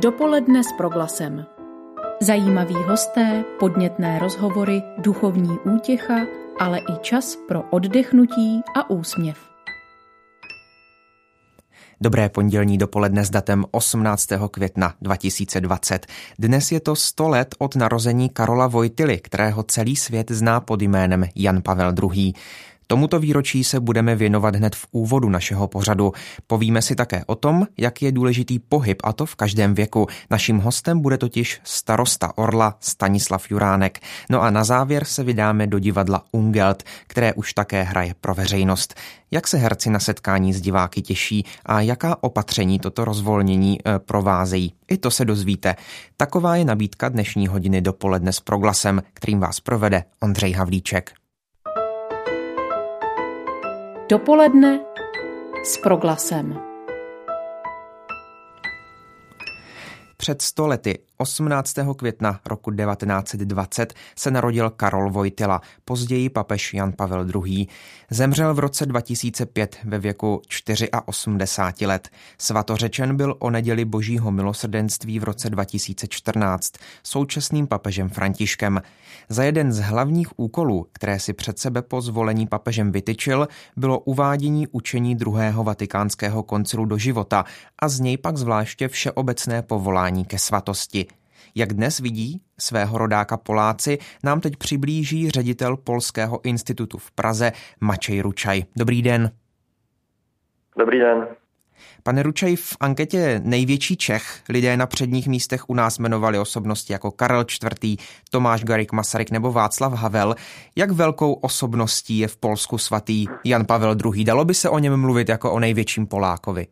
Dopoledne s proglasem. Zajímaví hosté, podnětné rozhovory, duchovní útěcha, ale i čas pro oddechnutí a úsměv. Dobré pondělní dopoledne s datem 18. května 2020. Dnes je to 100 let od narození Karola Vojtily, kterého celý svět zná pod jménem Jan Pavel II. Tomuto výročí se budeme věnovat hned v úvodu našeho pořadu. Povíme si také o tom, jak je důležitý pohyb, a to v každém věku. Naším hostem bude totiž starosta Orla Stanislav Juránek. No a na závěr se vydáme do divadla Ungelt, které už také hraje pro veřejnost. Jak se herci na setkání s diváky těší a jaká opatření toto rozvolnění e, provázejí? I to se dozvíte. Taková je nabídka dnešní hodiny dopoledne s proglasem, kterým vás provede Ondřej Havlíček. Dopoledne s proglasem. Před sto lety 18. května roku 1920 se narodil Karol Vojtila, později papež Jan Pavel II. Zemřel v roce 2005 ve věku 84 let. Svatořečen byl o neděli božího milosrdenství v roce 2014 současným papežem Františkem. Za jeden z hlavních úkolů, které si před sebe po zvolení papežem vytyčil, bylo uvádění učení druhého vatikánského koncilu do života a z něj pak zvláště všeobecné povolání ke svatosti. Jak dnes vidí svého rodáka Poláci, nám teď přiblíží ředitel Polského institutu v Praze Mačej Ručaj. Dobrý den. Dobrý den. Pane Ručaj, v anketě Největší Čech lidé na předních místech u nás jmenovali osobnosti jako Karel IV., Tomáš Garik Masaryk nebo Václav Havel. Jak velkou osobností je v Polsku svatý Jan Pavel II? Dalo by se o něm mluvit jako o největším Polákovi?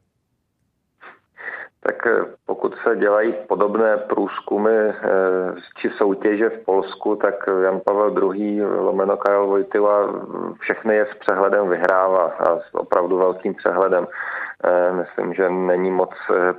Tak eh, pokud se dělají podobné průzkumy eh, či soutěže v Polsku, tak Jan Pavel II. lomeno Karel Vojtila všechny je s přehledem vyhrává a s opravdu velkým přehledem. Eh, myslím, že není moc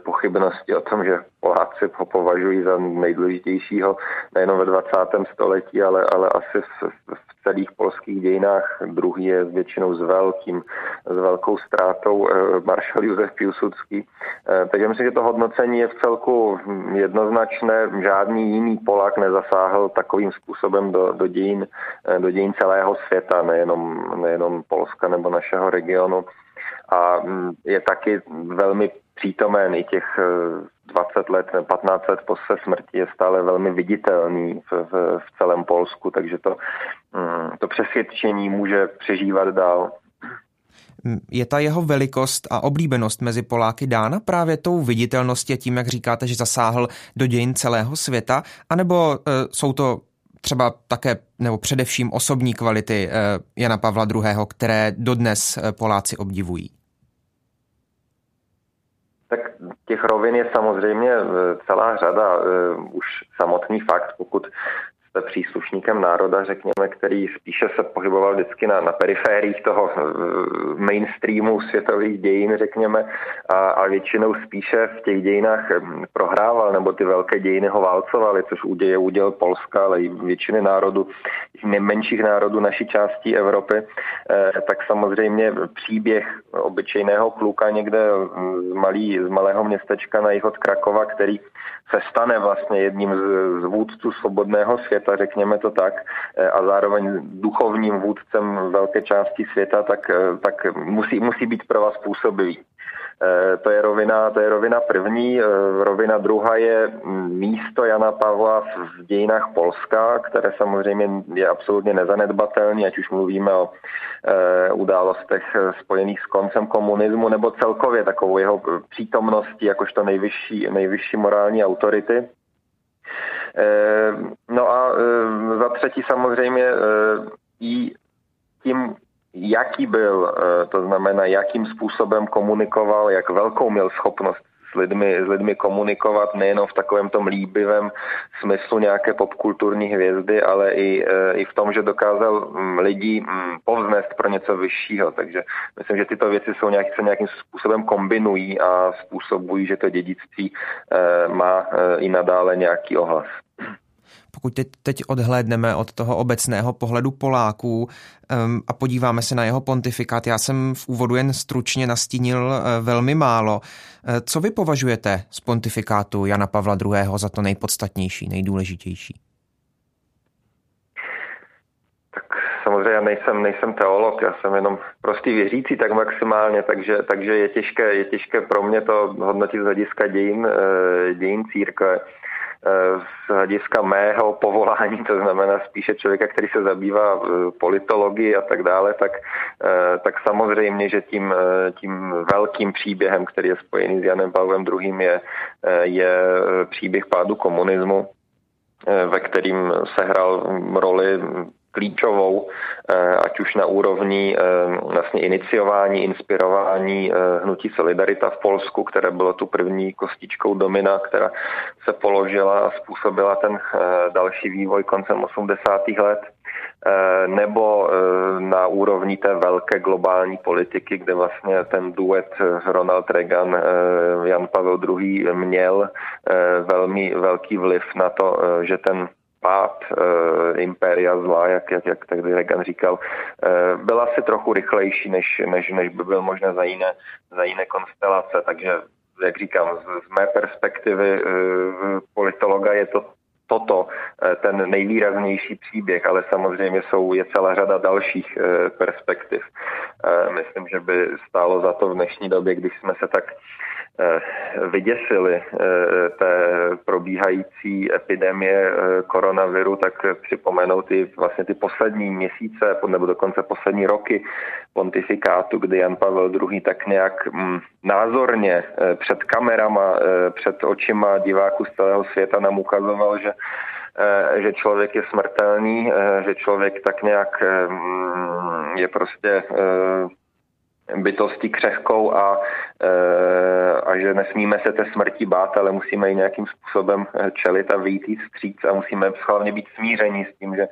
pochybnosti o tom, že Poláci ho považují za nejdůležitějšího nejenom ve 20. století, ale, ale asi v, v celých polských dějinách. Druhý je většinou s velkým, s velkou ztrátou eh, maršal Josef Piłsudský. Eh, takže myslím, že to hodnocení je v celku jednoznačné. Žádný jiný Polák nezasáhl takovým způsobem do, do, dějin, eh, do dějin celého světa, nejenom, nejenom Polska nebo našeho regionu a mm, je taky velmi přítomen i těch 20 let, 15 let po své smrti je stále velmi viditelný v, v, v celém Polsku, takže to, mm, to přesvědčení může přežívat dál. Je ta jeho velikost a oblíbenost mezi Poláky dána právě tou viditelností a tím, jak říkáte, že zasáhl do dějin celého světa, anebo uh, jsou to třeba také nebo především osobní kvality uh, Jana Pavla II., které dodnes uh, Poláci obdivují? Tak těch rovin je samozřejmě eh, celá řada. Eh, už samotný fakt, pokud jste příslušníkem národa, řekněme, který spíše se pohyboval vždycky na, na perifériích toho eh, mainstreamu světových dějin, řekněme, a, a většinou spíše v těch dějinách prohrával, nebo ty velké dějiny ho válcovaly, což uděje uděl Polska, ale i většiny národů, nejmenších národů naší části Evropy, eh, tak samozřejmě příběh obyčejného kluka někde z, malý, z malého městečka na jih od Krakova, který se stane vlastně jedním z, z vůdců svobodného světa, řekněme to tak, eh, a zároveň duchovním vůdcem velké části světa, tak, eh, tak musí, musí být pro vás působivý. Eh, to je rovina, to je rovina první. Rovina druhá je místo Jana Pavla v dějinách Polska, které samozřejmě je absolutně nezanedbatelné, ať už mluvíme o událostech spojených s koncem komunismu, nebo celkově takovou jeho přítomnosti jakožto nejvyšší, nejvyšší morální autority. Eh, no a eh, za třetí samozřejmě eh, i tím, jaký byl, to znamená, jakým způsobem komunikoval, jak velkou měl schopnost s lidmi, s lidmi komunikovat nejenom v takovém tom líbivém smyslu nějaké popkulturní hvězdy, ale i, i v tom, že dokázal mm, lidi mm, povznést pro něco vyššího. Takže myslím, že tyto věci jsou nějak, se nějakým způsobem kombinují a způsobují, že to dědictví má i nadále nějaký ohlas. Pokud teď, teď odhlédneme od toho obecného pohledu Poláků um, a podíváme se na jeho pontifikát, já jsem v úvodu jen stručně nastínil uh, velmi málo. Uh, co vy považujete z pontifikátu Jana Pavla II. za to nejpodstatnější, nejdůležitější? samozřejmě já nejsem, nejsem teolog, já jsem jenom prostý věřící tak maximálně, takže, takže je, těžké, je těžké pro mě to hodnotit z hlediska dějin, eh, dějin církve z hlediska mého povolání, to znamená spíše člověka, který se zabývá eh, politologií a tak dále, tak, tak samozřejmě, že tím, tím velkým příběhem, který je spojený s Janem Pavlem II. je, je příběh pádu komunismu, ve kterým sehrál roli klíčovou, eh, ať už na úrovni eh, vlastně iniciování, inspirování eh, hnutí Solidarita v Polsku, které bylo tu první kostičkou domina, která se položila a způsobila ten další vývoj koncem 80. let nebo na úrovni té velké globální politiky, kde vlastně ten duet Ronald Reagan, Jan Pavel II. měl velmi velký vliv na to, že ten pád e, impéria zla, jak, jak, jak tady Reagan říkal, e, byl asi trochu rychlejší, než, než, než by byl možná za jiné, za jiné konstelace. Takže, jak říkám, z, z mé perspektivy e, politologa je to toto ten nejvýraznější příběh, ale samozřejmě jsou, je celá řada dalších perspektiv. Myslím, že by stálo za to v dnešní době, když jsme se tak Eh, vyděsili eh, té probíhající epidemie eh, koronaviru, tak připomenout ty, vlastně ty poslední měsíce nebo dokonce poslední roky pontifikátu, kdy Jan Pavel II. tak nějak mm, názorně před kamerama, před očima diváků z celého světa nám ukazoval, že že člověk je smrtelný, že člověk tak nějak mm, je prostě bytosti křehkou a, e, a že nesmíme se té smrti bát, ale musíme ji nějakým způsobem čelit a vyjít vstříc a musíme hlavně být smíření s tím, že,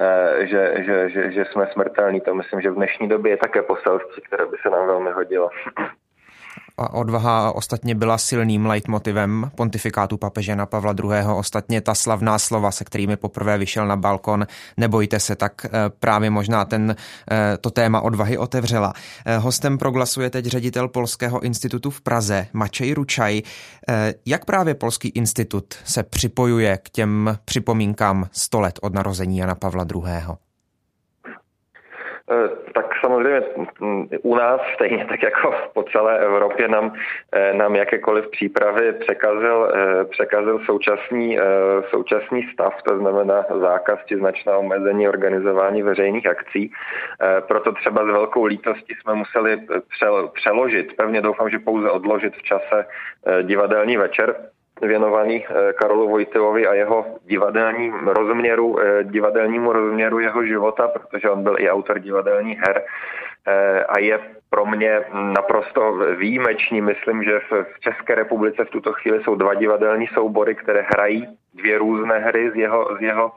e, že, že, že, že jsme smrtelní. To myslím, že v dnešní době je také poselství, které by se nám velmi hodilo. A odvaha ostatně byla silným leitmotivem pontifikátu papeže na Pavla II. Ostatně ta slavná slova, se kterými poprvé vyšel na balkon, nebojte se, tak eh, právě možná ten, eh, to téma odvahy otevřela. Eh, hostem proglasu je teď ředitel Polského institutu v Praze, Mačej Ručaj. Jak právě Polský institut se připojuje k těm připomínkám 100 let od narození Jana Pavla II.? Eh, samozřejmě mm, u nás, stejně tak jako po celé Evropě, nám, eh, nám jakékoliv přípravy překazil, eh, překazil současný, současný stav, to znamená zákaz či značná omezení organizování veřejných akcí. Proto třeba s velkou lítostí jsme museli přeložit, pevně doufám, že pouze odložit v čase divadelní večer, věnovaný eh, Karolu Vojtilovi a jeho divadelním rozměru, eh, divadelnímu rozměru jeho života, protože on byl i autor divadelních her eh, a je pro mě naprosto výjimečný. Myslím, že v České republice v tuto chvíli jsou dva divadelní soubory, které hrají dvě různé hry z jeho, z jeho,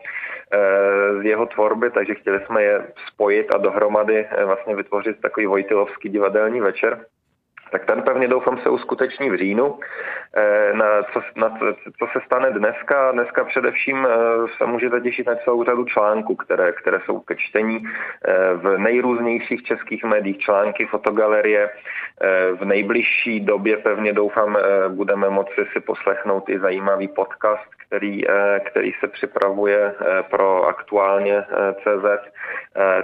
z jeho tvorby, takže chtěli jsme je spojit a dohromady vlastně vytvořit takový Vojtilovský divadelní večer tak ten pevně doufám se uskuteční v říjnu. Eh, na co, na co se stane dneska? Dneska především eh, se můžete těšit na celou řadu článků, které, které jsou ke čtení eh, v nejrůznějších českých médiích, články, fotogalerie. V nejbližší době pevně doufám budeme moci si poslechnout i zajímavý podcast, který, který se připravuje pro aktuálně CZ.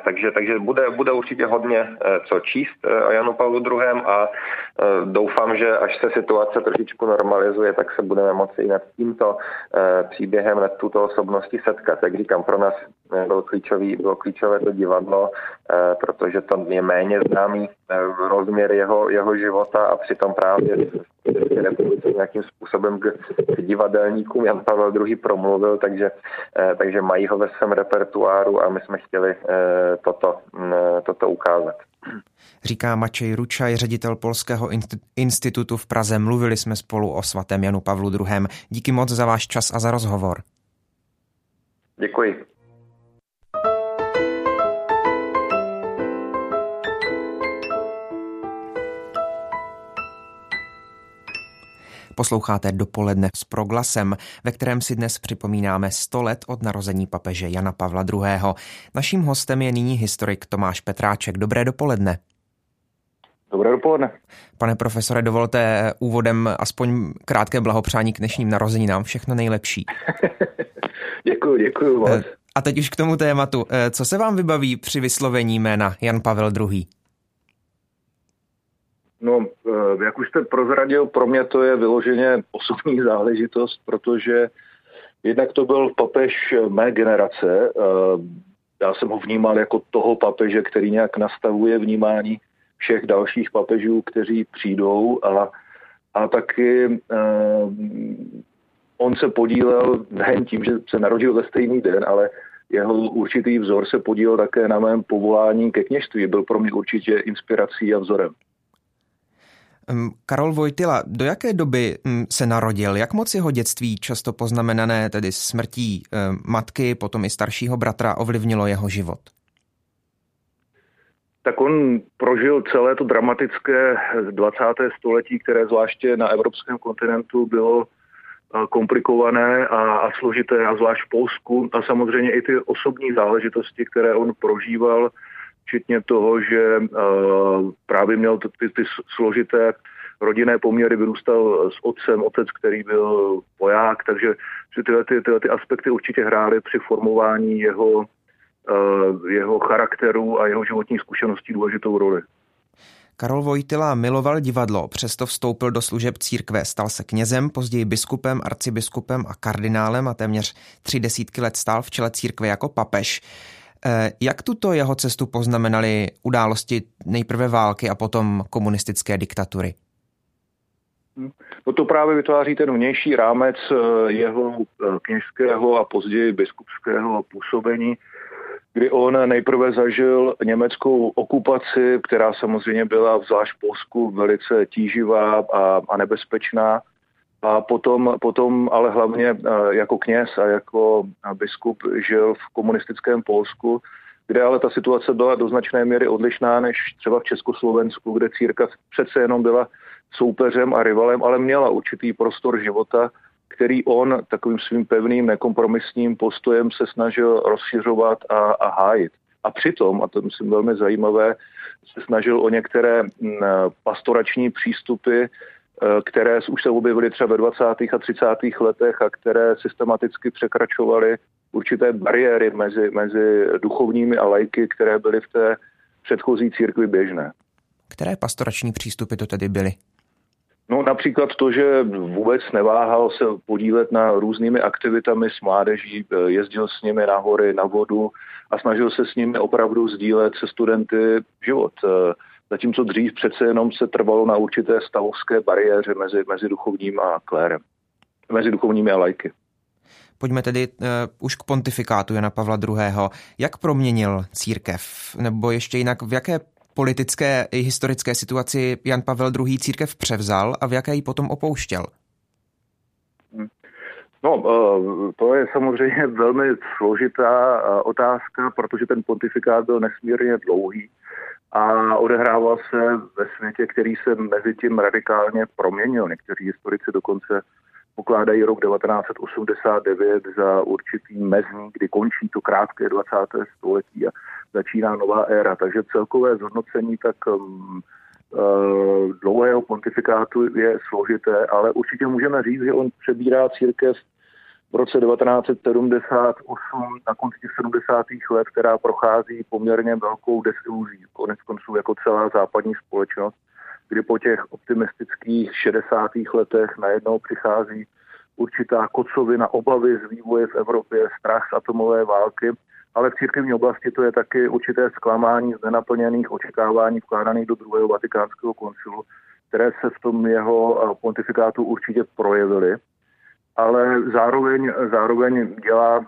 Takže, takže bude, bude určitě hodně co číst o Janu Pavlu II. a Eh, doufám, že až se situace trošičku normalizuje, tak se budeme moci i nad tímto eh, příběhem, nad tuto osobností setkat. Jak říkám, pro nás byl klíčový, bylo klíčové to divadlo, eh, protože to je méně známý rozměr jeho, jeho života a přitom právě České republice nějakým způsobem k, k divadelníkům Jan Pavel II. promluvil, takže, takže mají ho ve svém repertuáru a my jsme chtěli toto, toto ukázat. Říká Mačej Ručaj, ředitel Polského institutu v Praze. Mluvili jsme spolu o svatém Janu Pavlu II. Díky moc za váš čas a za rozhovor. Děkuji. Posloucháte dopoledne s proglasem, ve kterém si dnes připomínáme 100 let od narození papeže Jana Pavla II. Naším hostem je nyní historik Tomáš Petráček. Dobré dopoledne. Dobré dopoledne. Pane profesore, dovolte úvodem aspoň krátké blahopřání k dnešním narozeninám. Všechno nejlepší. děkuji, děkuji moc. Eh, a teď už k tomu tématu. Eh, co se vám vybaví při vyslovení jména Jan Pavel II? No, eh, jak už jste prozradil, pro mě to je vyloženě osobní záležitost, protože jednak to byl papež mé generace. Já jsem ho vnímal jako toho papeže, který nějak nastavuje vnímání všech dalších papežů, kteří přijdou a, a taky uh, on se podílel nejen tím, že se narodil ve stejný den, ale jeho určitý vzor se podílel také na mém povolání ke kněžství. Byl pro mě určitě inspirací a vzorem. Karol Vojtila, do jaké doby se narodil? Jak moc jeho dětství, často poznamenané tedy smrtí matky, potom i staršího bratra, ovlivnilo jeho život? tak on prožil celé to dramatické 20. století, které zvláště na evropském kontinentu bylo eh, komplikované a, a složité, a zvlášť v Polsku. A samozřejmě i ty osobní záležitosti, které on prožíval, včetně toho, že uh, právě měl ty, ty složité rodinné poměry, vyrůstal s otcem, otec, který byl voják, takže že tyhle, ty, tyhle ty aspekty určitě hrály při formování jeho Eh, jeho charakteru a jeho životní zkušeností důležitou roli. Karol Vojtila miloval divadlo, přesto vstoupil do služeb církve, stal se knězem, později biskupem, arcibiskupem a kardinálem a téměř tři desítky let stál v čele církve jako papež. Eh, jak tuto jeho cestu poznamenali události nejprve války a potom komunistické diktatury? No to právě vytváří ten vnější rámec eh, jeho kněžského a později biskupského působení kdy on nejprve zažil německou okupaci, která samozřejmě byla zvlášť v Polsku velice tíživá a, a nebezpečná. A potom, potom ale hlavně eh, jako kněz a jako biskup žil v komunistickém Polsku, kde ale ta situace byla do značné míry odlišná než třeba v Československu, kde církev přece jenom byla soupeřem a rivalem, ale měla určitý prostor života, který on takovým svým pevným, nekompromisním postojem se snažil rozšiřovat a, a hájit. A přitom, a to myslím velmi zajímavé, se snažil o některé pastorační přístupy, které už se objevily třeba ve 20. a 30. letech a které systematicky překračovaly určité bariéry mezi, mezi duchovními a lajky, které byly v té předchozí církvi běžné. Které pastorační přístupy to tedy byly? No například to, že vůbec neváhal se podílet na různými aktivitami s mládeží, eh, jezdil s nimi na hory, na vodu a snažil se s nimi opravdu sdílet se studenty život. Zatímco dřív přece jenom se trvalo na určité stavovské bariéře mezi, mezi duchovním a klérem, mezi duchovními a lajky. Pojďme tedy uh, už k pontifikátu Jana Pavla II. Jak proměnil církev? Nebo ještě jinak, v jaké politické i historické situaci Jan Pavel II. církev převzal a v jaké ji potom opouštěl? No, eh, to je samozřejmě velmi složitá eh, otázka, protože ten pontifikát byl nesmírně dlouhý a odehrával se ve světě, který se mezi tím radikálně proměnil. Někteří historici dokonce pokládají rok 1989 za určitý mezní, kdy končí to krátké 20. století a začíná nová éra. Takže celkové zhodnocení tak um, uh, dlouhého pontifikátu je složité, ale určitě můžeme říct, že on přebírá církev v roce 1978 na konci 70. let, která prochází poměrně velkou desiluzí, konec konců jako celá západní společnost kdy po těch optimistických 60. letech najednou přichází určitá kocovina obavy z vývoje v Evropě, strach z atomové války, ale v církevní oblasti to je taky určité zklamání z nenaplněných očekávání vkládaných do druhého vatikánského koncilu, které se v tom jeho eh, pontifikátu určitě projevily. Ale zároveň, zároveň dělá,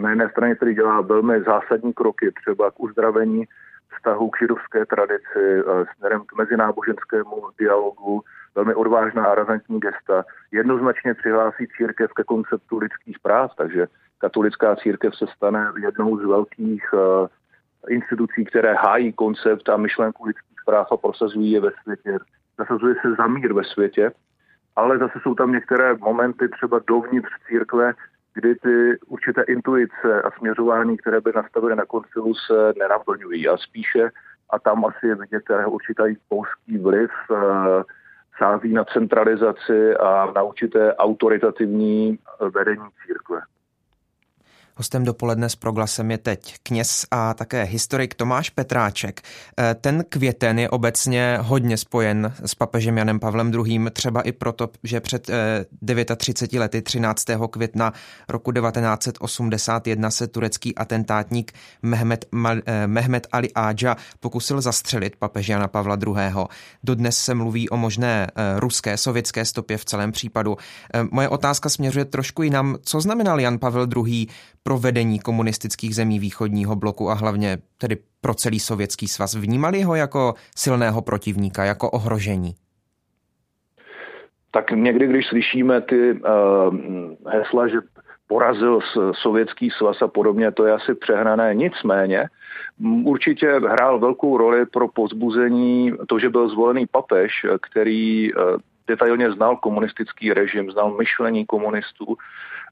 na jedné straně tedy dělá velmi zásadní kroky třeba k uzdravení vztahu k židovské tradici, eh, směrem k mezináboženskému dialogu, velmi odvážná a razantní gesta. Jednoznačně přihlásí církev ke konceptu lidských práv, takže katolická církev se stane jednou z velkých uh, institucí, které hájí koncept a myšlenku lidských práv a prosazují je ve světě. Zasazuje se za mír ve světě ale zase jsou tam některé momenty třeba dovnitř církve, kdy ty určité intuice a směřování, které by nastavily na koncilu, se nenaplňují a spíše, a tam asi je vidět určitý polský vliv, eh, sází na centralizaci a na určité autoritativní vedení církve. Hostem dopoledne s proglasem je teď kněz a také historik Tomáš Petráček. Eh, ten květen je obecně hodně spojen s papežem Janem Pavlem II. třeba i proto, že před 39 eh, lety 13. května roku 1981 se turecký atentátník Mehmet, eh, Mehmet Ali Aja pokusil zastřelit papeže Jana Pavla II. Dodnes se mluví o možné ruské, sovětské stopě v celém případu. Moje otázka směřuje trošku jinam. Co znamenal Jan Pavel II pro vedení komunistických zemí východního bloku a hlavně tedy pro celý sovětský svaz. Vnímali ho jako silného protivníka, jako ohrožení? Tak někdy, když slyšíme ty uh, hesla, že porazil sovětský svaz a podobně, to je asi přehnané. Nicméně určitě hrál velkou roli pro pozbuzení to, že byl zvolený papež, který uh, detailně znal komunistický režim, znal myšlení komunistů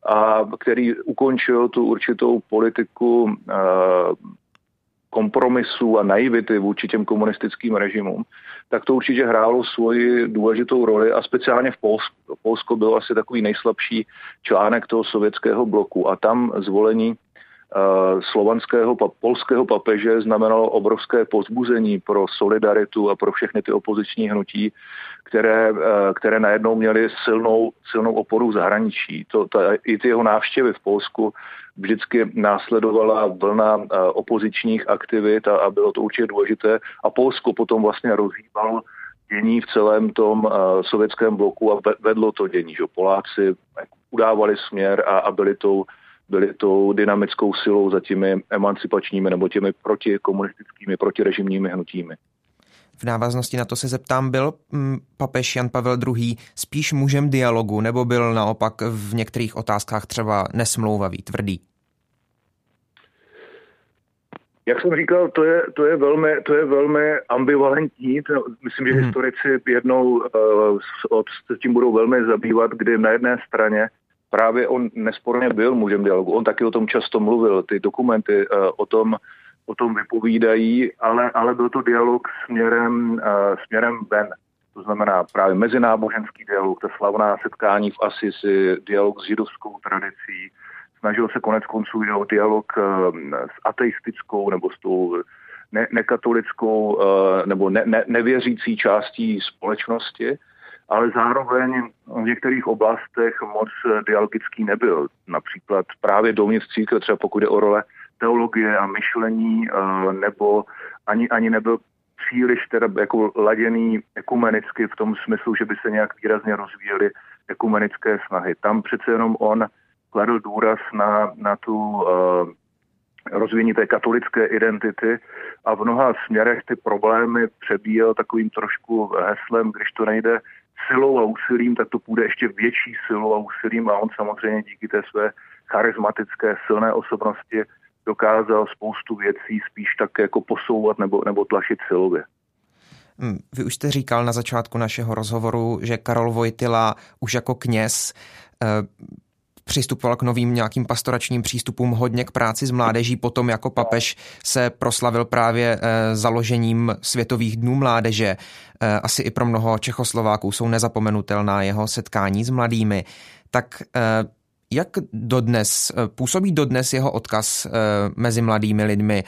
a který ukončil tu určitou politiku eh, kompromisu a naivity vůči těm komunistickým režimům, tak to určitě hrálo svoji důležitou roli a speciálně v Polsku. Polsko bylo asi takový nejslabší článek toho sovětského bloku a tam zvolení slovanského, polského papeže znamenalo obrovské pozbuzení pro solidaritu a pro všechny ty opoziční hnutí které, eh, které najednou měly silnou, silnou oporu v zahraničí. To, ta, I ty jeho návštěvy v Polsku vždycky následovala vlna eh, opozičních aktivit a, a bylo to určitě důležité. A Polsko potom vlastně rozhýbalo dění v celém tom sovětském bloku a vedlo to dění. Že Poláci udávali směr a, a byli tou byli tou dynamickou silou za těmi emancipačními nebo těmi protikomunistickými, protirežimními hnutími. V návaznosti na to se zeptám, byl mm, papež Jan Pavel II. spíš mužem dialogu nebo byl naopak v některých otázkách třeba nesmlouvavý, tvrdý? Jak jsem říkal, to je, to je, velmi, to je velmi ambivalentní. Myslím, že hmm. historici jednou uh, s tím budou velmi zabývat, kdy na jedné straně právě on nesporně byl mužem dialogu. On taky o tom často mluvil. Ty dokumenty uh, o tom o tom vypovídají, ale, ale byl to dialog směrem, uh, směrem ven. To znamená právě mezináboženský dialog, ta slavná setkání v Asisi, dialog s židovskou tradicí. Snažil se konec konců i o dialog uh, s ateistickou nebo s tou ne, nekatolickou nebo ne, ne, nevěřící částí společnosti, ale zároveň v některých oblastech moc dialogický nebyl. Například právě dovnitř církve, třeba pokud je o role teologie a myšlení, eh, nebo ani, ani nebyl příliš teda jako laděný ekumenicky v tom smyslu, že by se nějak výrazně rozvíjely ekumenické snahy. Tam přece jenom on kladl důraz na, na tu uh, rozvíjení té katolické identity a v mnoha směrech ty problémy přebíjel takovým trošku heslem, když to nejde silou a úsilím, tak to půjde ještě větší silou a úsilím a on samozřejmě díky té své charismatické silné osobnosti dokázal spoustu věcí spíš tak jako posouvat nebo, nebo tlačit silově. Hm, vy už jste říkal na začátku našeho rozhovoru, že Karol Vojtila už jako kněz eh, přistupoval k novým nějakým pastoračním přístupům hodně k práci s mládeží. Potom jako papež se proslavil právě eh, založením Světových dnů mládeže. Eh, asi i pro mnoho Čechoslováků jsou nezapomenutelná jeho setkání s mladými. Tak eh, jak dodnes, působí dodnes jeho odkaz mezi mladými lidmi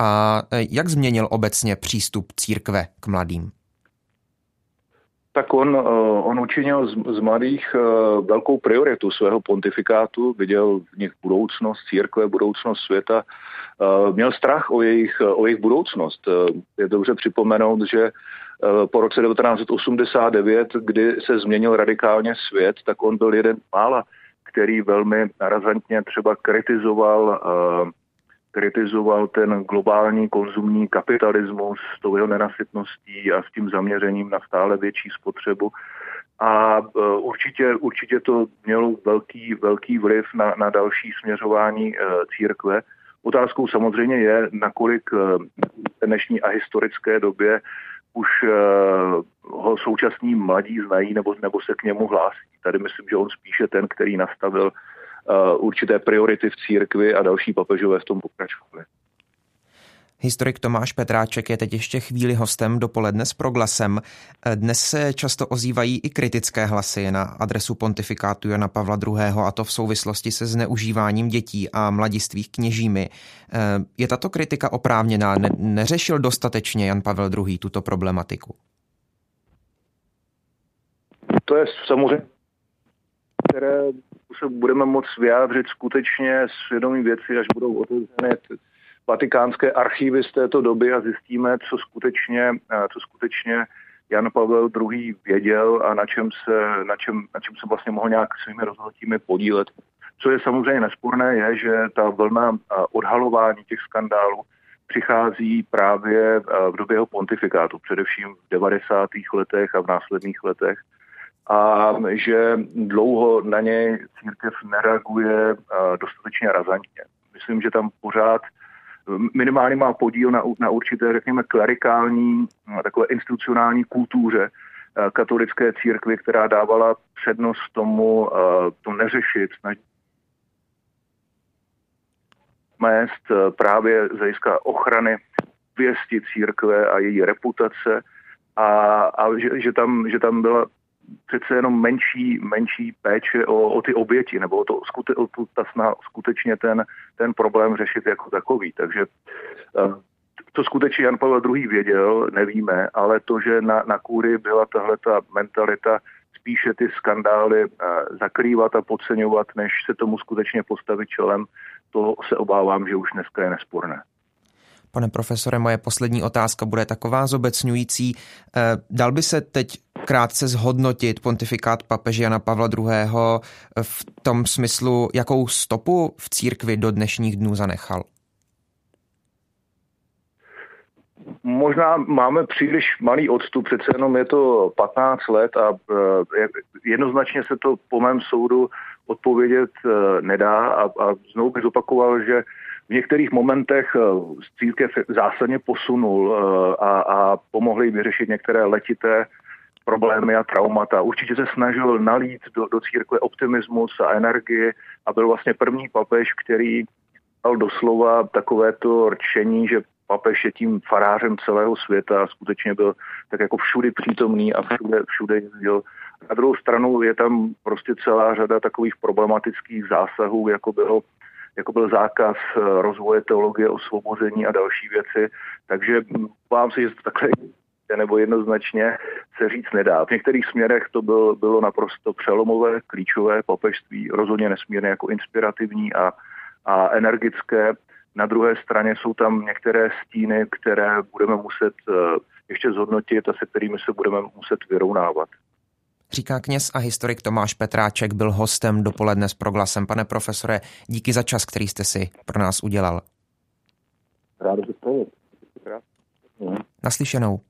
a jak změnil obecně přístup církve k mladým? Tak on, on učinil z, z mladých velkou prioritu svého pontifikátu, viděl v nich budoucnost církve, budoucnost světa, měl strach o jejich, o jejich budoucnost. Je dobře připomenout, že po roce 1989, kdy se změnil radikálně svět, tak on byl jeden mála který velmi razantně třeba kritizoval kritizoval ten globální konzumní kapitalismus s tou jeho nenasytností a s tím zaměřením na stále větší spotřebu. A uh, určitě, určitě to mělo velký, velký vliv na, na další směřování uh, církve. Otázkou samozřejmě je, nakolik uh, v dnešní a historické době už ho současní mladí znají nebo, nebo se k němu hlásí. Tady myslím, že on spíše ten, který nastavil určité priority v církvi a další papežové v tom pokračovali. Historik Tomáš Petráček je teď ještě chvíli hostem dopoledne s proglasem. Dnes se často ozývají i kritické hlasy na adresu pontifikátu Jana Pavla II. a to v souvislosti se zneužíváním dětí a mladistvých kněžími. Je tato kritika oprávněná? Ne- neřešil dostatečně Jan Pavel II. tuto problematiku? To je samozřejmě, které se budeme moct vyjádřit skutečně svědomí věci, až budou otevřené vatikánské archívy z této doby a zjistíme, co skutečně, eh, co skutečně Jan Pavel II. věděl a na čem se, na čem, na čem se vlastně mohl nějak svými rozhodnutími podílet. Co je samozřejmě nesporné, je, že ta vlna eh, odhalování těch skandálů přichází právě eh, v době jeho pontifikátu, především v 90. letech a v následných letech. A že dlouho na něj církev nereaguje dostatečně razantně. Myslím, že tam pořád minimálně má podíl na, na určité, řekněme, klerikální, no, takové institucionální kultuře eh, katolické církvy, která dávala přednost tomu eh, to neřešit, mést eh, právě z ochrany věsti církve a její reputace a, a že, že, tam, že tam byla přece jenom menší, menší péče o, o ty oběti, nebo o, to, o tu, ta snaha skutečně ten, ten problém řešit jako takový. Takže eh, to skutečně Jan Pavel II. věděl, nevíme, ale to, že na, na kůry byla tahle ta mentalita spíše ty skandály eh, zakrývat a podceňovat, než se tomu skutečně postavit čelem, to se obávám, že už dneska je nesporné. Pane profesore, moje poslední otázka bude taková zobecňující. Eh, dal by se teď krátce zhodnotit pontifikát papeže Jana Pavla II. v tom smyslu, jakou stopu v církvi do dnešních dnů zanechal? Možná máme příliš malý odstup, přece jenom je to 15 let a eh, jednoznačně se to po mém soudu odpovědět eh, nedá a, a znovu bych zopakoval, že v některých momentech eh, církev zásadně posunul a, a pomohli vyřešit některé letité problémy a traumata. Určitě se snažil nalít do, do církve optimismus a energii a byl vlastně první papež, který dal doslova takovéto rčení, že papež je tím farářem celého světa a skutečně byl tak jako všudy přítomný a všude, všude jezdil. Na druhou stranu je tam prostě celá řada takových problematických zásahů, jako byl, jako byl zákaz eh, rozvoje teologie, osvobození a další věci. Takže vám si, že takhle nebo jednoznačně se říct nedá. V některých směrech to byl, bylo naprosto přelomové, klíčové papežství, rozhodně nesmírně jako inspirativní a, a energické. Na druhé straně jsou tam některé stíny, které budeme muset eh, ještě zhodnotit a se kterými se budeme muset vyrovnávat. Říká kněz a historik Tomáš Petráček, byl hostem dopoledne s proglasem. Pane profesore, díky za čas, který jste si pro nás udělal. Rád, že jste. Naslyšenou.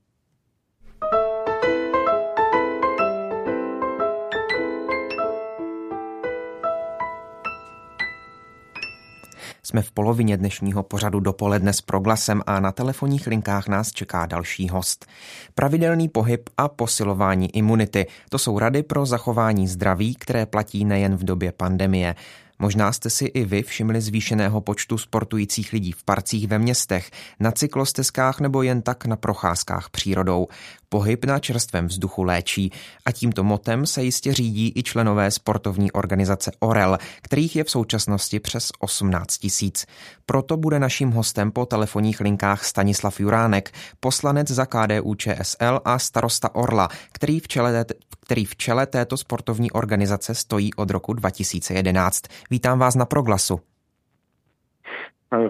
Jsme v polovině dnešního pořadu dopoledne s proglasem a na telefonních linkách nás čeká další host. Pravidelný pohyb a posilování imunity. To jsou rady pro zachování zdraví, které platí nejen v době pandemie. Možná jste si i vy všimli zvýšeného počtu sportujících lidí v parcích ve městech, na cyklostezkách nebo jen tak na procházkách přírodou. Pohyb na čerstvém vzduchu léčí a tímto motem se jistě řídí i členové sportovní organizace Orel, kterých je v současnosti přes 18 tisíc. Proto bude naším hostem po telefonních linkách Stanislav Juránek, poslanec za KDU ČSL a starosta Orla, který v čele, který v čele této sportovní organizace stojí od roku 2011. Vítám vás na Proglasu.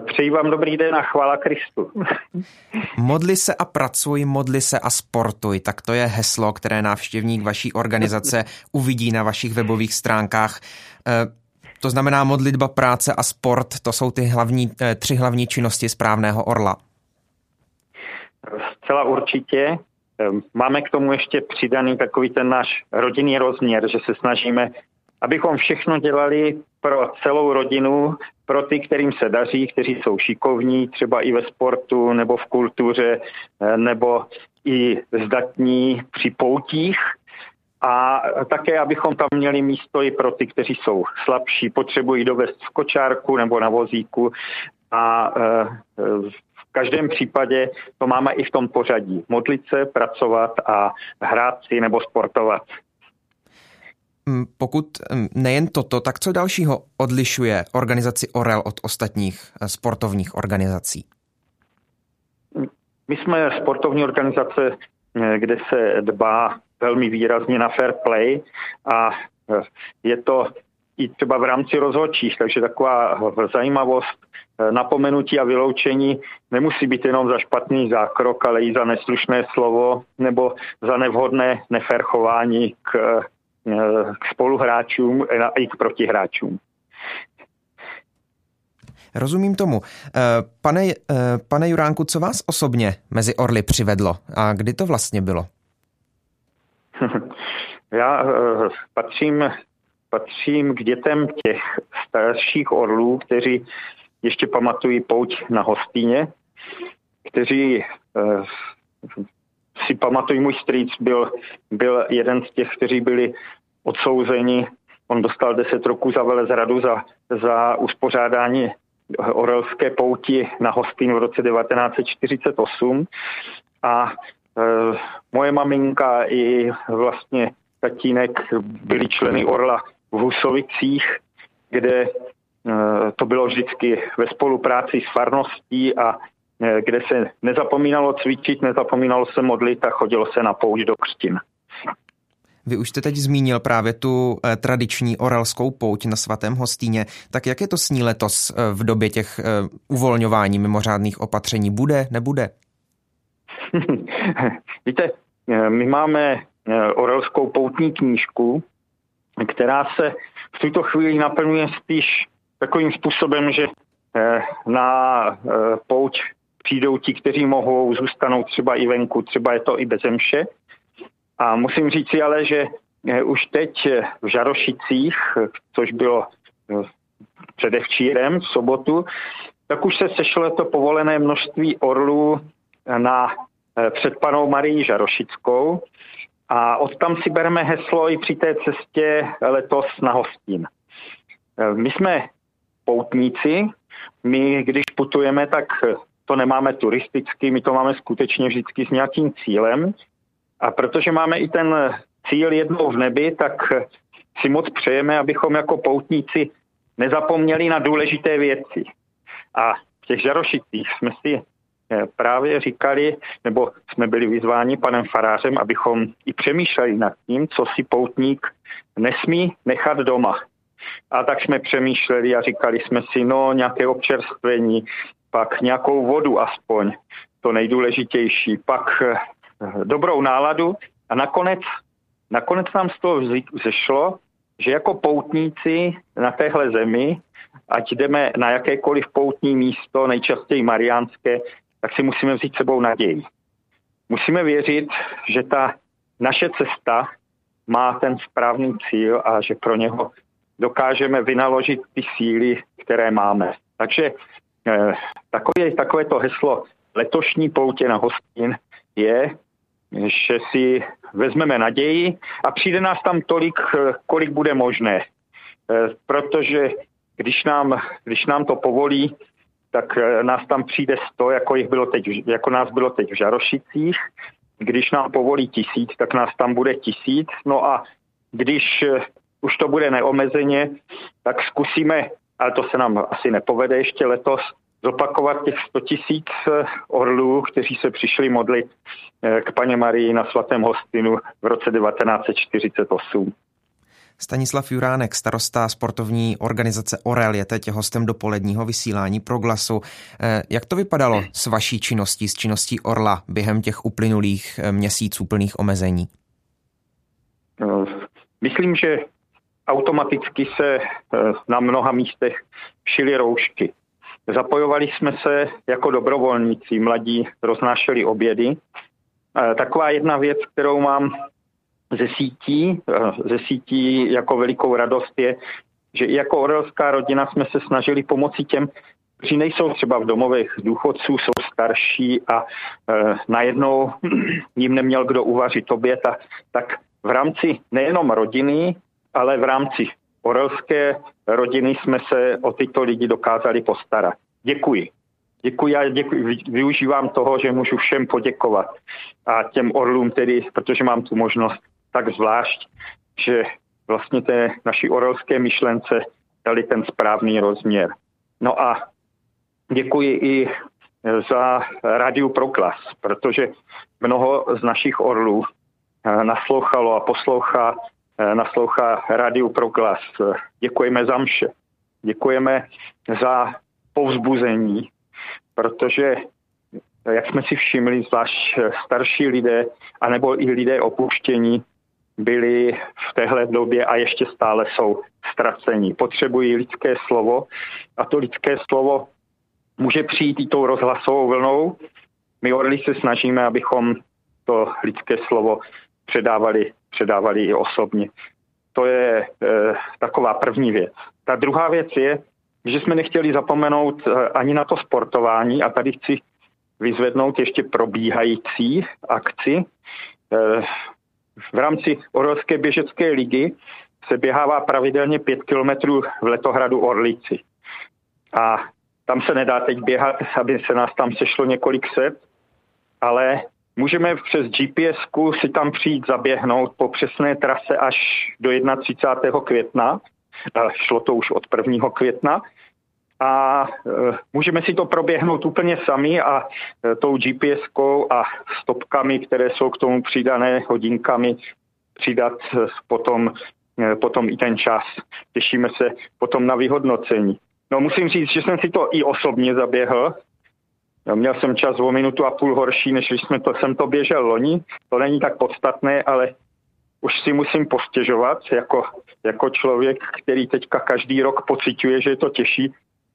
Přeji vám dobrý den a chvála Kristu. Modli se a pracuj, modli se a sportuj. Tak to je heslo, které návštěvník vaší organizace uvidí na vašich webových stránkách. Eh, to znamená modlitba, práce a sport, to jsou ty hlavní, eh, tři hlavní činnosti správného orla. Zcela určitě. Máme k tomu ještě přidaný takový ten náš rodinný rozměr, že se snažíme, abychom všechno dělali pro celou rodinu, pro ty, kterým se daří, kteří jsou šikovní, třeba i ve sportu nebo v kultuře, eh, nebo i zdatní při poutích a také, abychom tam měli místo i pro ty, kteří jsou slabší, potřebují dovést v kočárku nebo na vozíku a v každém případě to máme i v tom pořadí. Modlit se, pracovat a hrát si nebo sportovat. Mm, pokud mm, nejen toto, tak co dalšího odlišuje organizaci Orel od ostatních eh, sportovních organizací? My jsme sportovní organizace, eh, kde se dbá velmi výrazně na fair play a eh, je to i třeba v rámci rozhodčích, takže taková zajímavost, napomenutí a vyloučení nemusí být jenom za špatný zákrok, ale i za neslušné slovo nebo za nevhodné nefer chování k k spoluhráčům a i k protihráčům. Rozumím tomu. Eh, pane, eh, pane Juránku, co vás osobně mezi Orly přivedlo a kdy to vlastně bylo? Já eh, patřím, patřím k dětem těch starších orlů, kteří ještě pamatují pouť na Hostíně, kteří si pamatuju, můj strýc byl, byl jeden z těch, kteří byli odsouzeni. On dostal 10 roků za velezradu za, za uspořádání orelské pouti na Hostín v roce 1948 a e, moje maminka i vlastně tatínek byli členy Orla v Husovicích, kde e, to bylo vždycky ve spolupráci s farností a kde se nezapomínalo cvičit, nezapomínalo se modlit a chodilo se na pouť do křtin. Vy už jste teď zmínil právě tu eh, tradiční orelskou pouť na svatém hostíně. Tak jak je to s ní letos eh, v době těch uvolňování mimořádných opatření? Bude, nebude? Víte, my máme orelskou poutní knížku, která se v tuto chvíli naplňuje spíš takovým způsobem, že na pouť přijdou ti, kteří mohou, zůstanou třeba i venku, třeba je to i bez mše. A musím říct si ale, že eh, už teď eh, v Žarošicích, což bylo eh, předevčírem v sobotu, tak už se sešlo to povolené množství orlů na, před panou Marii Žarošickou a od tam si bereme heslo i při té cestě letos na Hostín. My jsme poutníci, my když putujeme, tak to nemáme turisticky, my to máme skutečně vždycky s nějakým cílem. A protože máme i ten cíl jednou v nebi, tak si moc přejeme, abychom jako poutníci nezapomněli na důležité věci. A v těch žarošicích jsme si eh, právě říkali, nebo jsme byli vyzváni panem farářem, abychom i přemýšleli nad tím, co si poutník nesmí nechat doma. A tak jsme přemýšleli a říkali jsme si, no nějaké občerstvení, pak nějakou vodu aspoň, to nejdůležitější, pak eh, dobrou náladu a nakonec, nakonec nám z toho zešlo, že jako poutníci na téhle zemi, ať jdeme na jakékoliv poutní místo, nejčastěji mariánské, tak si musíme vzít sebou naději. Musíme věřit, že ta naše cesta má ten správný cíl a že pro něho dokážeme vynaložit ty síly, které máme. Takže takové, takové to heslo letošní poutě na hostin je, že si vezmeme naději a přijde nás tam tolik, eh, kolik bude možné. Eh, protože když nám, když nám to povolí, tak nás tam přijde 100, jako, jich bylo teď, jako nás bylo teď v Žarošicích. Když nám povolí tisíc, tak nás tam bude tisíc. No a když už to bude neomezeně, tak zkusíme ale to se nám asi nepovede ještě letos, zopakovat těch 100 tisíc eh, orlů, kteří se přišli modlit eh, k paně Marii na svatém hostinu v roce 1948. Stanislav Juránek, starosta sportovní organizace Orel, je teď hostem dopoledního vysílání pro glasu. Eh, jak to vypadalo s vaší činností, s činností Orla během těch uplynulých měsíců plných omezení? Myslím, že automaticky se eh, na mnoha místech šily roušky. Zapojovali jsme se jako dobrovolníci, mladí roznášeli obědy. Eh, taková jedna věc, kterou mám ze sítí, eh, ze sítí jako velikou radost je, že i jako orelská rodina jsme se snažili pomoci těm, kteří nejsou třeba v domovech důchodců, jsou starší a najednou jim neměl kdo uvařit oběd, a, tak v rámci nejenom rodiny, ale v rámci orelské rodiny jsme se o tyto lidi dokázali postarat. Děkuji. Děkuji a děkuji, využívám toho, že můžu všem poděkovat. A těm orlům tedy, protože mám tu možnost tak zvlášť, že vlastně té naší orelské myšlence dali ten správný rozměr. No a děkuji i za rádiu Proklas, protože mnoho z našich orlů eh, naslouchalo a poslouchá, naslouchá rádiu Proklas. Děkujeme za mše. Děkujeme za povzbuzení, protože jak jsme si všimli, zvlášť starší lidé, anebo i lidé opuštění, byli v téhle době a ještě stále jsou ztracení. Potřebují lidské slovo a to lidské slovo může přijít i tou rozhlasovou vlnou. My orli se snažíme, abychom to lidské slovo předávali, předávali i osobně. To je e, taková první věc. Ta druhá věc je, že jsme nechtěli zapomenout e, ani na to sportování a tady chci vyzvednout ještě probíhající akci. E, v rámci Orlovské běžecké ligy se běhává pravidelně 5 kilometrů v letohradu Orlici. A tam se nedá teď běhat, aby se nás tam sešlo několik set, ale můžeme přes GPS si tam přijít zaběhnout po přesné trase až do 31. května. Šlo to už od 1. května a e, můžeme si to proběhnout úplně sami a e, tou gps a stopkami, které jsou k tomu přidané hodinkami, přidat potom, potom i ten čas. Těšíme se potom na vyhodnocení. No musím říct, že jsem si to i osobně zaběhl. Měl jsem čas o minutu a půl horší, než když jsme to, jsem to běžel loni. To není tak podstatné, ale už si musím postěžovat jako, jako člověk, který teďka každý rok pociťuje, že je to těžší,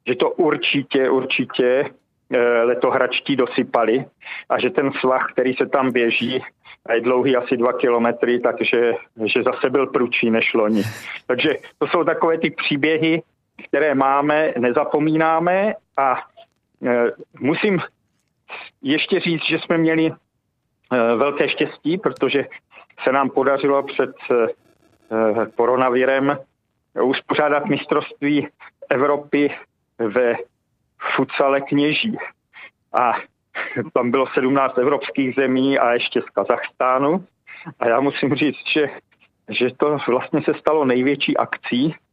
že to určitě, určitě eh, letohračtí dosypali a že ten svah, který se tam běží, a je dlouhý asi dva kilometry, takže že zase byl prudší než loni. Takže to jsou takové ty příběhy, které máme, nezapomínáme a musím ještě říct, že jsme měli e, velké štěstí, protože se nám podařilo před e, koronavirem uspořádat mistrovství Evropy ve futsale kněží. A tam bylo 17 evropských zemí a ještě z Kazachstánu. A já musím říct, že, že to vlastně se stalo největší akcí, eh,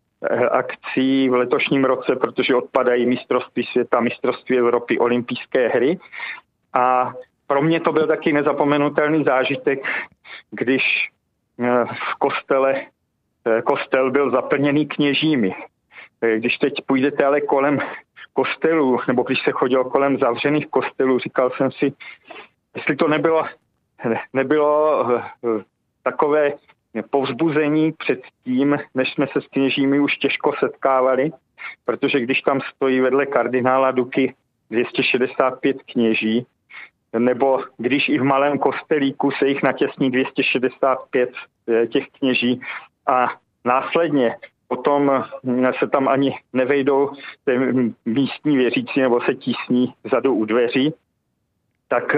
akcí v letošním roce, protože odpadají mistrovství světa, mistrovství Evropy, olympijské hry. A pro mě to byl taky nezapomenutelný zážitek, když eh, v kostele, eh, kostel byl zaplněný kněžími. Eh, když teď půjdete ale kolem kostelů, nebo když se chodil kolem zavřených kostelů, říkal jsem si, jestli to nebylo, nebylo eh, takové povzbuzení před tím, než jsme se s kněžími už těžko setkávali, protože když tam stojí vedle kardinála Duky 265 kněží, nebo když i v malém kostelíku se jich natěsní 265 eh, těch kněží a následně potom se tam ani nevejdou místní věřící nebo se tísní vzadu u dveří, tak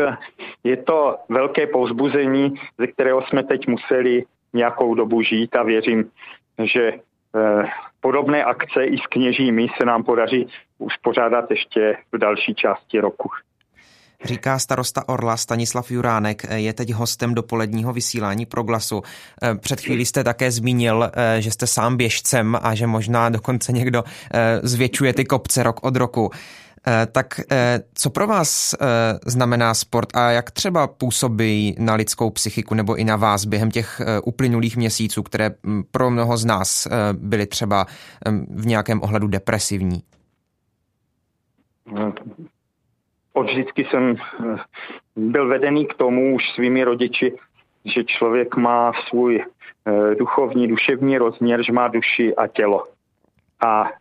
je to velké povzbuzení, ze kterého jsme teď museli nějakou dobu žít a věřím, že eh, podobné akce i s kněžími se nám podaří uspořádat ještě v další části roku. Říká starosta Orla Stanislav Juránek, je teď hostem dopoledního vysílání pro glasu. Eh, před chvílí jste také zmínil, eh, že jste sám běžcem a že možná dokonce někdo eh, zvětšuje ty kopce rok od roku. Tak co pro vás znamená sport a jak třeba působí na lidskou psychiku nebo i na vás během těch uplynulých měsíců, které hm, pro mnoho z nás byly třeba v nějakém ohledu depresivní? No, od vždycky jsem eh, byl vedený k tomu už svými rodiči, že člověk má svůj eh, duchovní, duševní rozměr, že má duši a tělo. A eh,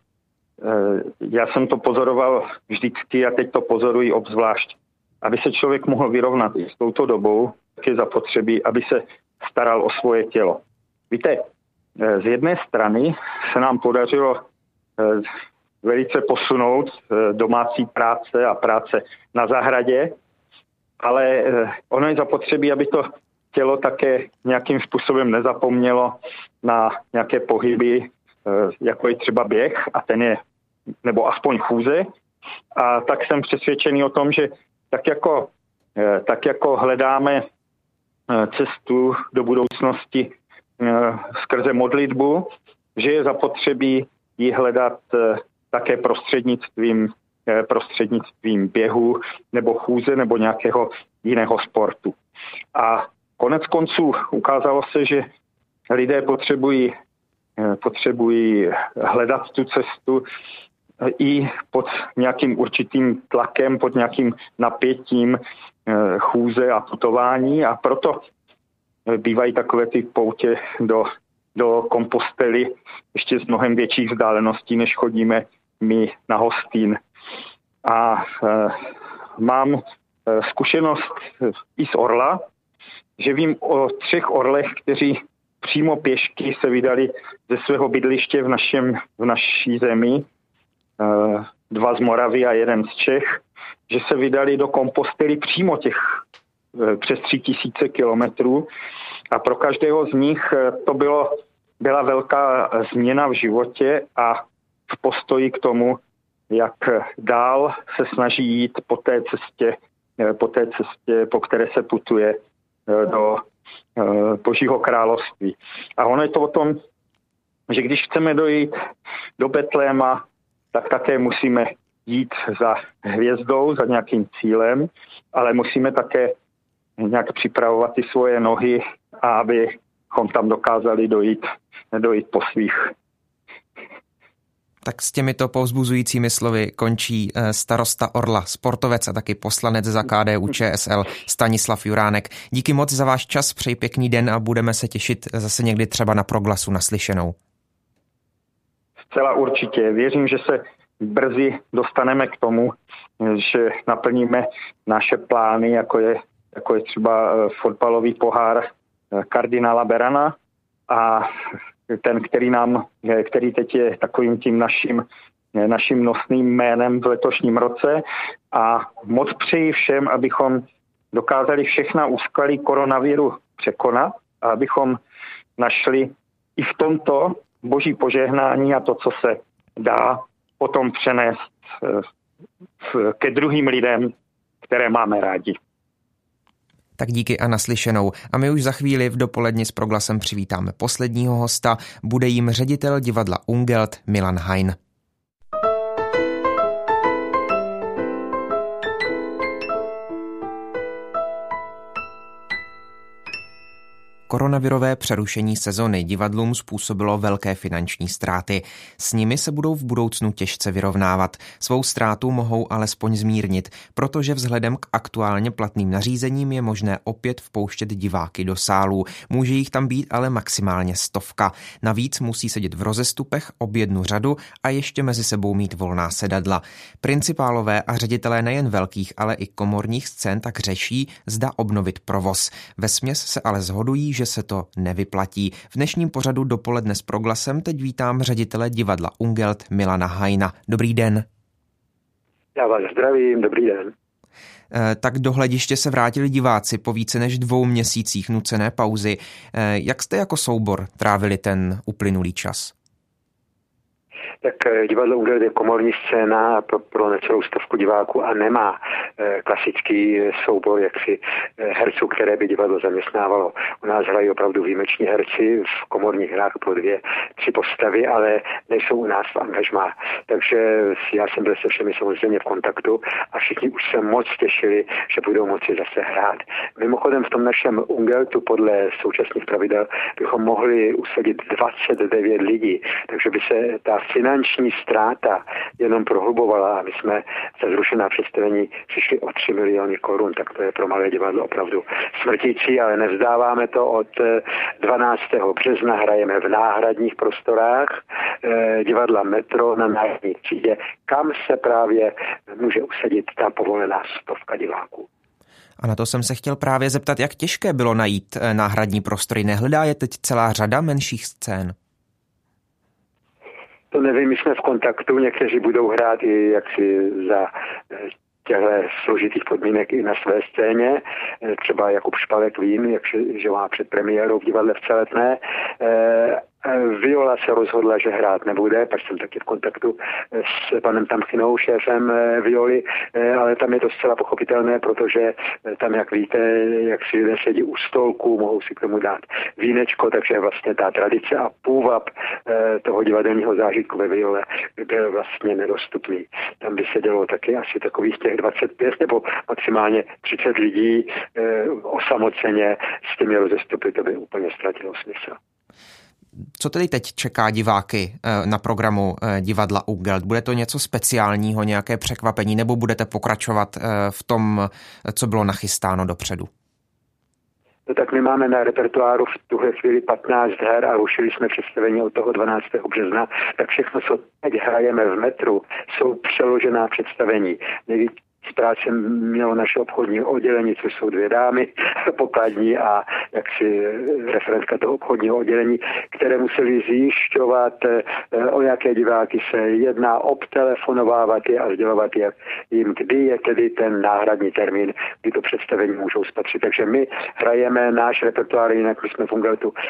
já jsem to pozoroval vždycky a teď to pozoruji obzvlášť. Aby se člověk mohl vyrovnat i s touto dobou, tak je zapotřebí, aby se staral o svoje tělo. Víte, z jedné strany se nám podařilo velice posunout domácí práce a práce na zahradě, ale ono je zapotřebí, aby to tělo také nějakým způsobem nezapomnělo na nějaké pohyby, jako je třeba běh a ten je, nebo aspoň chůze. A tak jsem přesvědčený o tom, že tak jako, tak jako hledáme cestu do budoucnosti skrze modlitbu, že je zapotřebí ji hledat eh, také prostřednictvím, eh, prostřednictvím běhu nebo chůze nebo nějakého jiného sportu. A konec konců ukázalo se, že lidé potřebují, eh, potřebují hledat tu cestu i pod nějakým určitým tlakem, pod nějakým napětím chůze a putování a proto bývají takové ty poutě do do kompostely ještě z mnohem větších vzdáleností, než chodíme my na Hostín. A e, mám e, zkušenost i z Orla, že vím o třech orlech, kteří přímo pěšky se vydali ze svého bydliště v, našem, v naší zemi, e, dva z Moravy a jeden z Čech, že se vydali do kompostely přímo těch e, přes tři tisíce kilometrů. A pro každého z nich eh, to bylo, byla velká změna v životě a v postoji k tomu, jak dál se snaží jít po té cestě, eh, po té cestě, po které se putuje eh, do Božího království. A ono je to o tom, že když chceme dojít do Betléma, tak také musíme jít za hvězdou, za nějakým cílem, ale musíme také nějak připravovat ty svoje nohy abychom tam dokázali dojít, dojít po svých. Tak s těmito povzbuzujícími slovy končí eh, starosta Orla, sportovec a taky poslanec za KDU ČSL Stanislav Juránek. Díky moc za váš čas, přeji pěkný den a budeme se těšit zase někdy třeba na proglasu naslyšenou. Zcela určitě. Věřím, že se brzy dostaneme k tomu, že naplníme naše plány, jako je, jako je třeba eh, fotbalový pohár kardinála Berana a ten, který nám, který teď je takovým tím naším, naším nosným jménem v letošním roce a moc přeji všem, abychom dokázali všechna úskalí koronaviru překonat a abychom našli i v tomto boží požehnání a to, co se dá potom přenést eh, ke druhým lidem, které máme rádi. Tak díky a naslyšenou. A my už za chvíli v dopoledni s proglasem přivítáme posledního hosta. Bude jim ředitel divadla Ungelt Milan Hein. Koronavirové přerušení sezony divadlům způsobilo velké finanční ztráty. S nimi se budou v budoucnu těžce vyrovnávat. Svou ztrátu mohou alespoň zmírnit, protože vzhledem k aktuálně platným nařízením je možné opět vpouštět diváky do sálů. Může jich tam být ale maximálně stovka. Navíc musí sedět v rozestupech ob jednu řadu a ještě mezi sebou mít volná sedadla. Principálové a ředitelé nejen velkých, ale i komorních scén tak řeší, zda obnovit provoz. Ve směs se ale zhodují, že se to nevyplatí. V dnešním pořadu dopoledne s proglasem teď vítám ředitele divadla Ungelt Milana Hajna. Dobrý den. Já vás zdravím, dobrý den. Eh, tak do hlediště se vrátili diváci po více než dvou měsících nucené pauzy. Eh, jak jste jako soubor trávili ten uplynulý čas? Tak eh, divadlo Ungel je komorní scéna pro, pro necelou stovku diváků a nemá e, klasický soubor jaksi herců, které by divadlo zaměstnávalo. U nás hrají opravdu výjimeční herci v komorních hrách po dvě, tři postavy, ale nejsou u nás v angažmá. Takže já jsem byl se všemi samozřejmě v kontaktu a všichni už se moc těšili, že budou moci zase hrát. Mimochodem v tom našem Ungeltu podle současných pravidel bychom mohli usadit 29 lidí, takže by se ta finanční ztráta jenom prohlubovala a my jsme za zrušená představení přišli o 3 miliony korun, tak to je pro malé divadlo opravdu smrtící, ale nevzdáváme to od 12. Eh, března, hrajeme v náhradních prostorách eh, divadla Metro na náhradní třídě, kam se právě může usadit ta povolená stovka diváků. A na to jsem se chtěl právě zeptat, jak těžké bylo najít eh, náhradní prostory. Nehledá je teď celá řada menších scén? To nevím, my jsme v kontaktu, někteří budou hrát i jaksi za těchto složitých podmínek i na své scéně. Třeba Jakub Špalek vím, jak, že má před premiérou v divadle v Celetné Eh, Viola se rozhodla, že hrát nebude, pak jsem taky v kontaktu eh, s panem Tamchinou, šéfem eh, Violi, ale tam je to zcela pochopitelné, protože tam, jak víte, jak si lidé sedí u stolku, mohou si k tomu dát vínečko, takže vlastně ta tradice a půvab toho divadelního zážitku ve Viole byl vlastně nedostupný. Tam by se dělo taky asi takových těch 25 nebo maximálně 30 lidí osamoceně s těmi rozestupy, to by úplně ztratilo smysl. Co tedy teď čeká diváky eh, na programu eh, divadla Ugelt? Bude to něco speciálního, nějaké překvapení, nebo budete pokračovat eh, v tom, co bylo nachystáno dopředu? No tak my máme na repertoáru v tuhle chvíli 15 her a rušili jsme představení od toho 12. března, tak všechno, co teď hrajeme v metru, jsou přeložená představení. Z práce mělo naše obchodní oddělení, což jsou dvě dámy, pokladní a jaksi referentka toho obchodního oddělení, které museli zjišťovat, eh, o jaké diváky se jedná, obtelefonovávat je a sdělovat je jim, kdy je tedy ten náhradní termín, kdy to představení můžou spatřit. Takže my hrajeme náš repertoár, jinak jsme v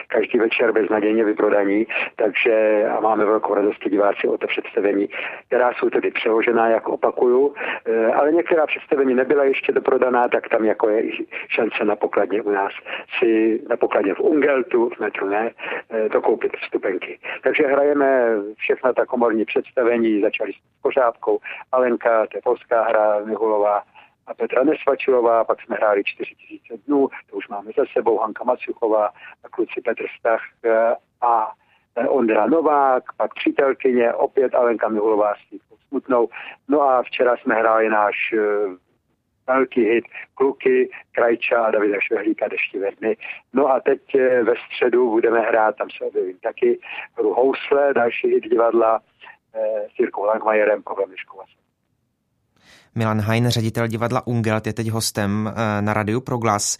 každý večer beznadějně vyprodaní, takže a máme velkou radost diváci o to představení, která jsou tedy přeložená, jak opakuju, eh, ale některá představení nebyla ještě doprodaná, tak tam jako je šance na pokladně u nás si na pokladně v Ungeltu, v metru ne, eh, dokoupit vstupenky. Takže hrajeme všechna ta komorní představení, začali s pořádkou, Alenka, to je polská hra, Mihulová, a Petra Nesvačilová, pak jsme hráli 4000 dnů, to už máme za sebou, Hanka Maciuchová a kluci Petr Stach eh, a Ondra Novák, pak přítelkyně, opět Alenka Mihulová s smutnou. No a včera jsme hráli náš uh, velký hit Kluky, Krajča a Davida Švehlíka Dešti ve dny. No a teď uh, ve středu budeme hrát, tam se objevím taky, hru Housle, další hit divadla uh, s Jirkou Langmajerem, Kovem. Milan Hein, ředitel divadla Ungelt, je teď hostem na Radiu Proglas.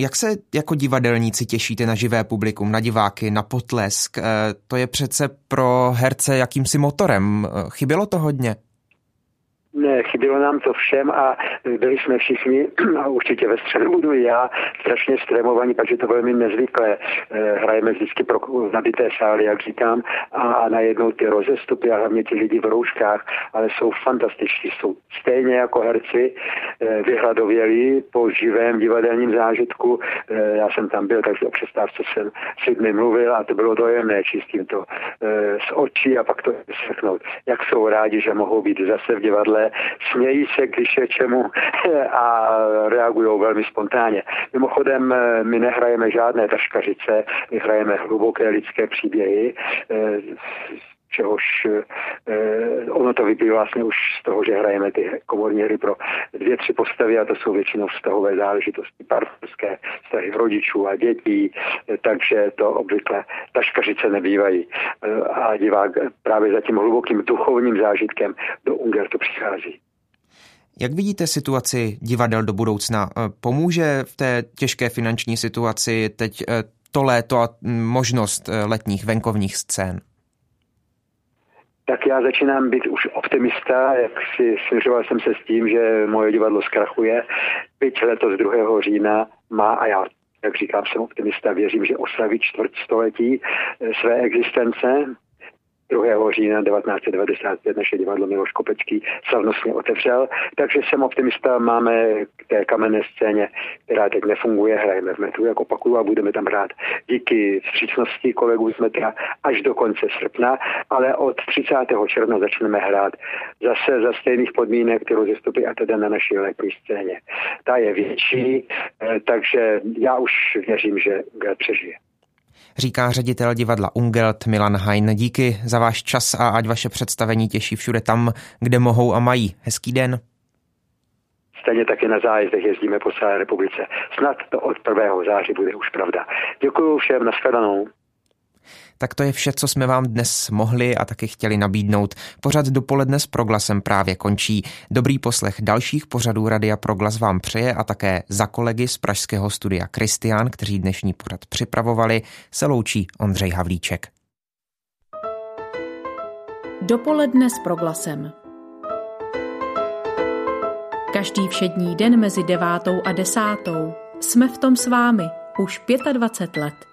Jak se jako divadelníci těšíte na živé publikum, na diváky, na potlesk? Eh, to je přece pro herce jakýmsi motorem. Eh, chybělo to hodně? Ne, chybělo nám to všem a byli jsme všichni, a určitě ve středu budu já, strašně stremovaní, takže to velmi nezvyklé. Eh, hrajeme vždycky pro nabité sály, jak říkám, a, najednou ty rozestupy a hlavně ti lidi v rouškách, ale jsou fantastičtí, jsou stejně jako herci eh, vyhladovělí po živém divadelním zážitku. Eh, já jsem tam byl, takže o přestávce jsem s lidmi mluvil a to bylo dojemné číst tím to z očí a pak to vyslechnout. Jak jsou rádi, že mohou být zase v divadle ale smějí se když je čemu a reagují velmi spontánně. Mimochodem, my nehrajeme žádné taškařice, my hrajeme hluboké lidské příběhy, čehož eh, ono to vyplývá vlastně už z toho, že hrajeme ty komorní hry pro dvě, tři postavy a to jsou většinou vztahové záležitosti, partnerské vztahy rodičů a dětí, eh, takže to obvykle taškařice nebývají. Eh, a divák právě za tím hlubokým duchovním zážitkem do Ungertu přichází. Jak vidíte situaci divadel do budoucna? Eh, pomůže v té těžké finanční situaci teď eh, to léto a hm, možnost eh, letních venkovních scén? Tak já začínám být už optimista, jak si směřoval jsem se s tím, že moje divadlo zkrachuje. Byť letos 2. října má, a já jak říkám, jsem optimista, věřím, že oslaví čtvrt století své existence, 2. října 1995 naše divadlo Miloš Kopecký slavnostně otevřel, takže jsem optimista, máme k té kamenné scéně, která teď nefunguje, hrajeme v metru, jak opakuju, a budeme tam hrát díky vstřícnosti kolegů z metra až do konce srpna, ale od 30. června začneme hrát zase za stejných podmínek, kterou zestupy a teda na naší letní scéně. Ta je větší, eh, takže já už věřím, že přežije říká ředitel divadla Ungelt Milan Hein. Díky za váš čas a ať vaše představení těší všude tam, kde mohou a mají. Hezký den. Stejně taky na zájezdech jezdíme po celé republice. Snad to od 1. září bude už pravda. Děkuji všem, nashledanou. Tak to je vše, co jsme vám dnes mohli a taky chtěli nabídnout. Pořad dopoledne s Proglasem právě končí. Dobrý poslech dalších pořadů Radia Proglas vám přeje a také za kolegy z pražského studia Kristián, kteří dnešní pořad připravovali, se loučí Ondřej Havlíček. Dopoledne s proglasem. Každý všední den mezi devátou a desátou jsme v tom s vámi už 25 let.